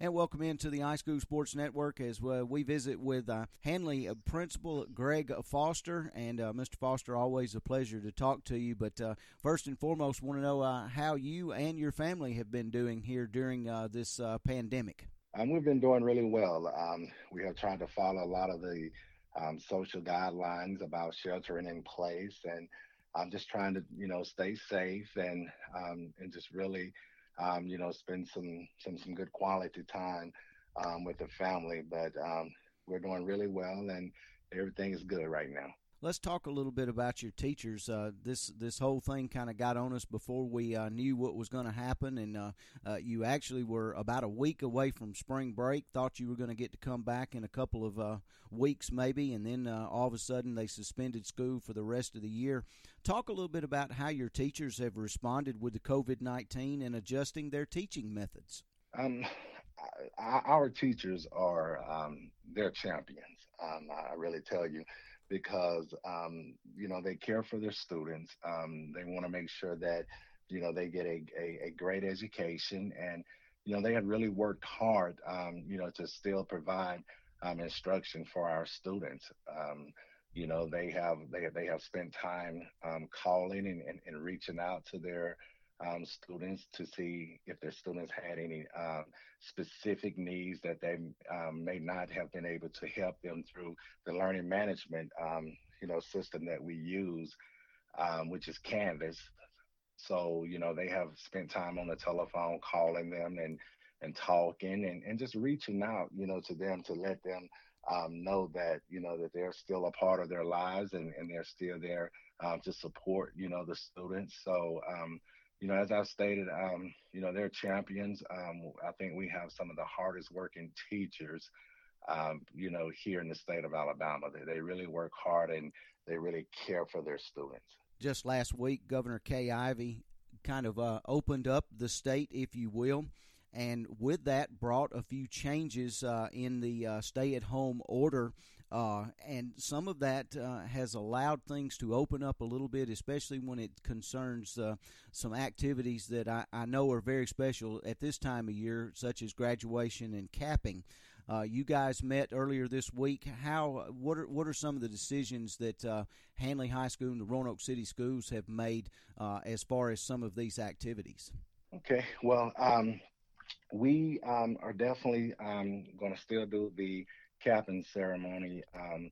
And welcome into the iSchool Sports Network as uh, we visit with uh, Handley Principal Greg Foster. And uh, Mr. Foster, always a pleasure to talk to you. But uh, first and foremost, want to know uh, how you and your family have been doing here during uh, this pandemic. Um, we've been doing really well. Um, we have tried to follow a lot of the um, social guidelines about sheltering in place, and I'm just trying to, you know, stay safe and um, and just really um, you know, spend some some some good quality time um, with the family. But um, we're doing really well, and everything is good right now. Let's talk a little bit about your teachers. Uh, this this whole thing kind of got on us before we uh, knew what was going to happen, and uh, uh, you actually were about a week away from spring break. Thought you were going to get to come back in a couple of uh, weeks, maybe, and then uh, all of a sudden they suspended school for the rest of the year. Talk a little bit about how your teachers have responded with the COVID nineteen and adjusting their teaching methods. Um, our teachers are um, they're champions. Um, I really tell you because um, you know they care for their students. Um, they want to make sure that you know they get a, a, a, great education, and you know they have really worked hard, um, you know, to still provide um, instruction for our students. Um, you know they have they they have spent time um, calling and, and, and reaching out to their um, students to see if their students had any um, specific needs that they um, may not have been able to help them through the learning management, um, you know, system that we use, um, which is Canvas. So, you know, they have spent time on the telephone calling them and and talking and, and just reaching out, you know, to them to let them um, know that, you know, that they're still a part of their lives and, and they're still there to support, you know, the students. So, you know, as I've stated, um, you know, they're champions. Um, I think we have some of the hardest working teachers, um, you know, here in the state of Alabama. They, they really work hard and they really care for their students. Just last week, Governor Kay Ivey kind of uh, opened up the state, if you will, and with that brought a few changes uh, in the uh, stay-at-home order, uh, and some of that uh, has allowed things to open up a little bit, especially when it concerns uh, some activities that I, I, know are very special at this time of year, such as graduation and capping. Uh, you guys met earlier this week. How what are what are some of the decisions that Handley High School and the Roanoke City Schools have made as far as some of these activities? Okay, well. Um we um, are definitely um, going to still do the capping ceremony um,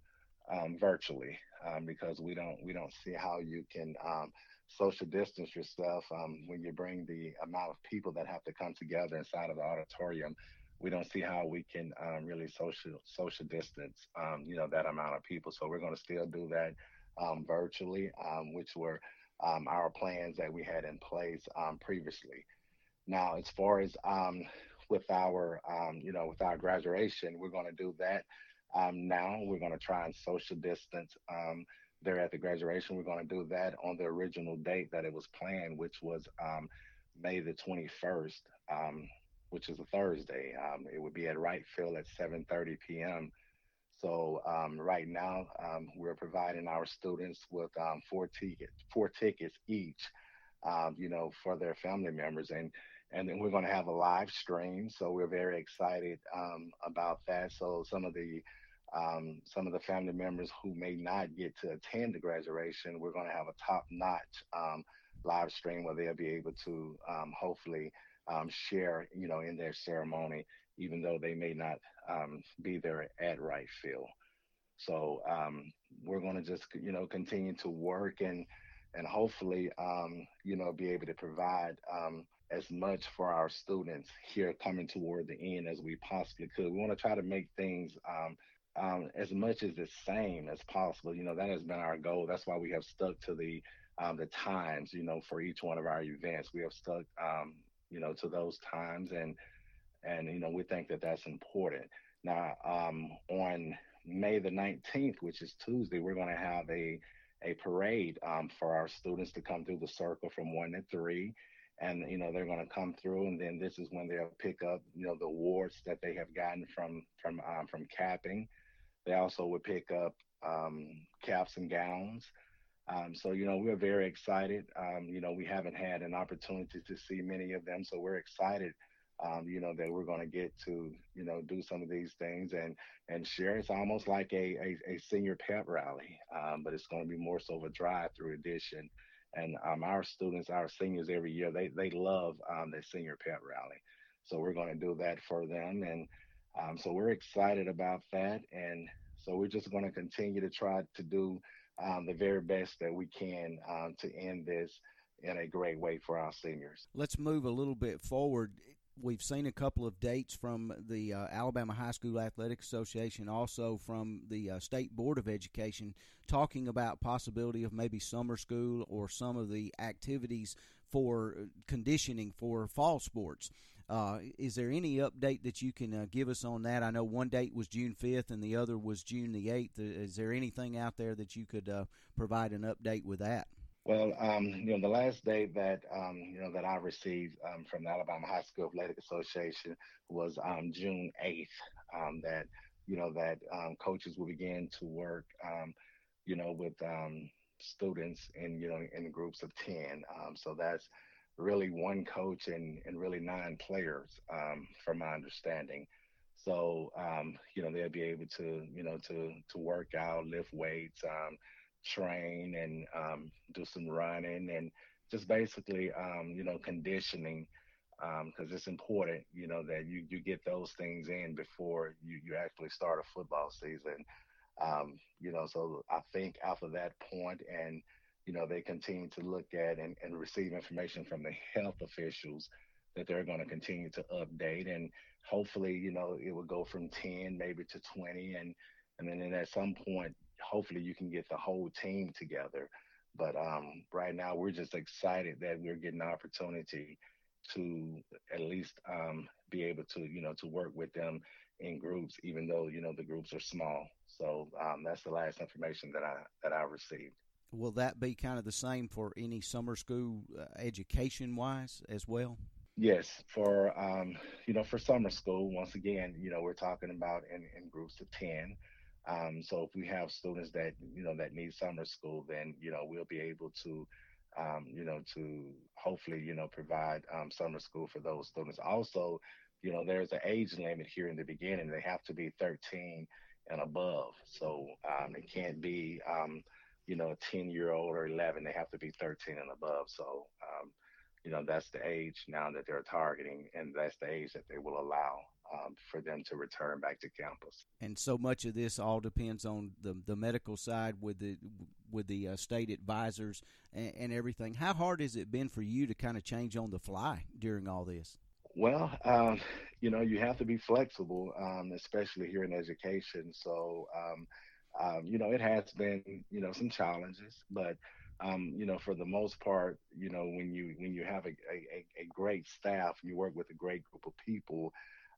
um virtually um, because we don't we don't see how you can um, social distance yourself when you bring the amount of people that have to come together inside of the auditorium. We don't see how we can really social social distance you know that amount of people. So we're going to still do that virtually, which were our plans that we had in place previously. Now, as far as um, with our, um, you know, with our graduation, we're going to do that um, now. We're going to try and social distance um, there at the graduation. We're going to do that on the original date that it was planned, which was um, May the 21st, um, which is a Thursday. it would be at Wright Field at 7:30 p.m. So um, right now, um, we're providing our students with um, four tickets, four tickets each, you know, for their family members, and and then we're going to have a live stream. So we're very excited um, about that. So some of the um, some of the family members who may not get to attend the graduation, we're going to have a top-notch um, live stream where they'll be able to um, hopefully um, share, you know, in their ceremony, even though they may not um, be there at Wright Field. So we're going to just, you know, continue to work and and hopefully, you know, be able to provide as much for our students here coming toward the end as we possibly could. We want to try to make things um, um, as much as the same as possible. You know, that has been our goal. That's why we have stuck to the um, the times. You know, for each one of our events, we have stuck, um, you know, to those times, and and you know, we think that that's important. Now, um, on May the 19th, which is Tuesday, we're going to have a a parade um, for our students to come through the circle from one to three and you know they're going to come through and then this is when they'll pick up you know the awards that they have gotten from from um, from capping they also would pick up um, caps and gowns um, so you know we're very excited um, you know we haven't had an opportunity to see many of them so we're excited um, you know, that we're going to get to, you know, do some of these things and and share. It's almost like a a, a senior pep rally, um, but it's going to be more so of a drive-through edition. And um, our students, our seniors, every year they they love um, the senior pep rally, so we're going to do that for them, and um, so we're excited about that. And so we're just going to continue to try to do um, the very best that we can um, to end this in a great way for our seniors. Let's move a little bit forward we've seen a couple of dates from the uh, Alabama High School Athletic Association, also from the uh, State Board of Education, talking about possibility of maybe summer school or some of the activities for conditioning for fall sports. Uh, is there any update that you can uh, give us on that? I know one date was June 5th and the other was June the 8th. Is there anything out there that you could uh, provide an update with that? Well, um, you know, the last day that um, you know that I received um, from the Alabama High School Athletic Association was um, June eighth. Um, that you know that um, coaches will begin to work, you know, with students in you know in groups of ten. so that's really one coach and and really nine players, from my understanding. So you know they'll be able to you know to to work out, lift weights train and um, do some running and just basically, um, you know, conditioning because um, it's important, you know, that you, you get those things in before you, you actually start a football season. Um, you know, so I think after that point and, you know, they continue to look at and, and receive information from the health officials that they're going to continue to update and hopefully, you know, it will go from 10 maybe to 20 and, and then at some point hopefully you can get the whole team together. But um, right now, we're just excited that we're getting the opportunity to at least um, be able to, you know, to work with them in groups, even though you know the groups are small. So um, that's the last information that I that I received. Will that be kind of the same for any summer school uh, education wise as well? Yes, for um, you know, for summer school, once again, you know, we're talking about in, in groups of ten. Um, so if we have students that you know that need summer school, then you know we'll be able to, um, you know, to hopefully you know provide um, summer school for those students. Also, you know, there's an age limit here in the beginning. They have to be 13 and above. So um, it can't be, um, you know, a 10 year old or 11. They have to be 13 and above. So um, you know that's the age now that they're targeting, and that's the age that they will allow um, for them to return back to campus. And so much of this all depends on the the medical side with the with the uh, state advisors and, and, everything. How hard has it been for you to kind of change on the fly during all this? Well, um, you know, you have to be flexible, um, especially here in education. So, um, um, you know, it has been you know some challenges, but um, you know, for the most part, you know, when you when you have a, a, a great staff, you work with a great group of people,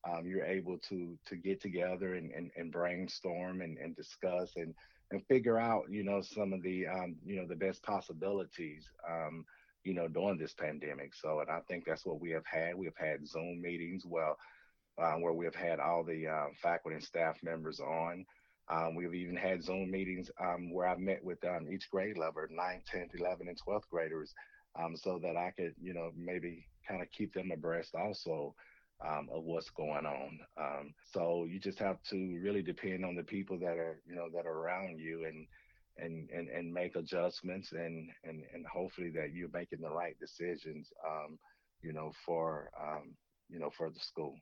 um, you're able to to get together and, and, and brainstorm and, and discuss and and figure out you know some of the um, you know the best possibilities um, you know during this pandemic. So and I think that's what we have had. We have had Zoom meetings well uh, where we have had all the uh, faculty and staff members on. Um, we've even had Zoom meetings um, where I've met with um, each grade level, 9th, 10th, 11th, and 12th graders, so that I could, you know, maybe kind of keep them abreast also um, of what's going on. Um, so you just have to really depend on the people that are, you know, that are around you and and and, and make adjustments and, and and hopefully that you're making the right decisions, um, you know, for um, you know for the school.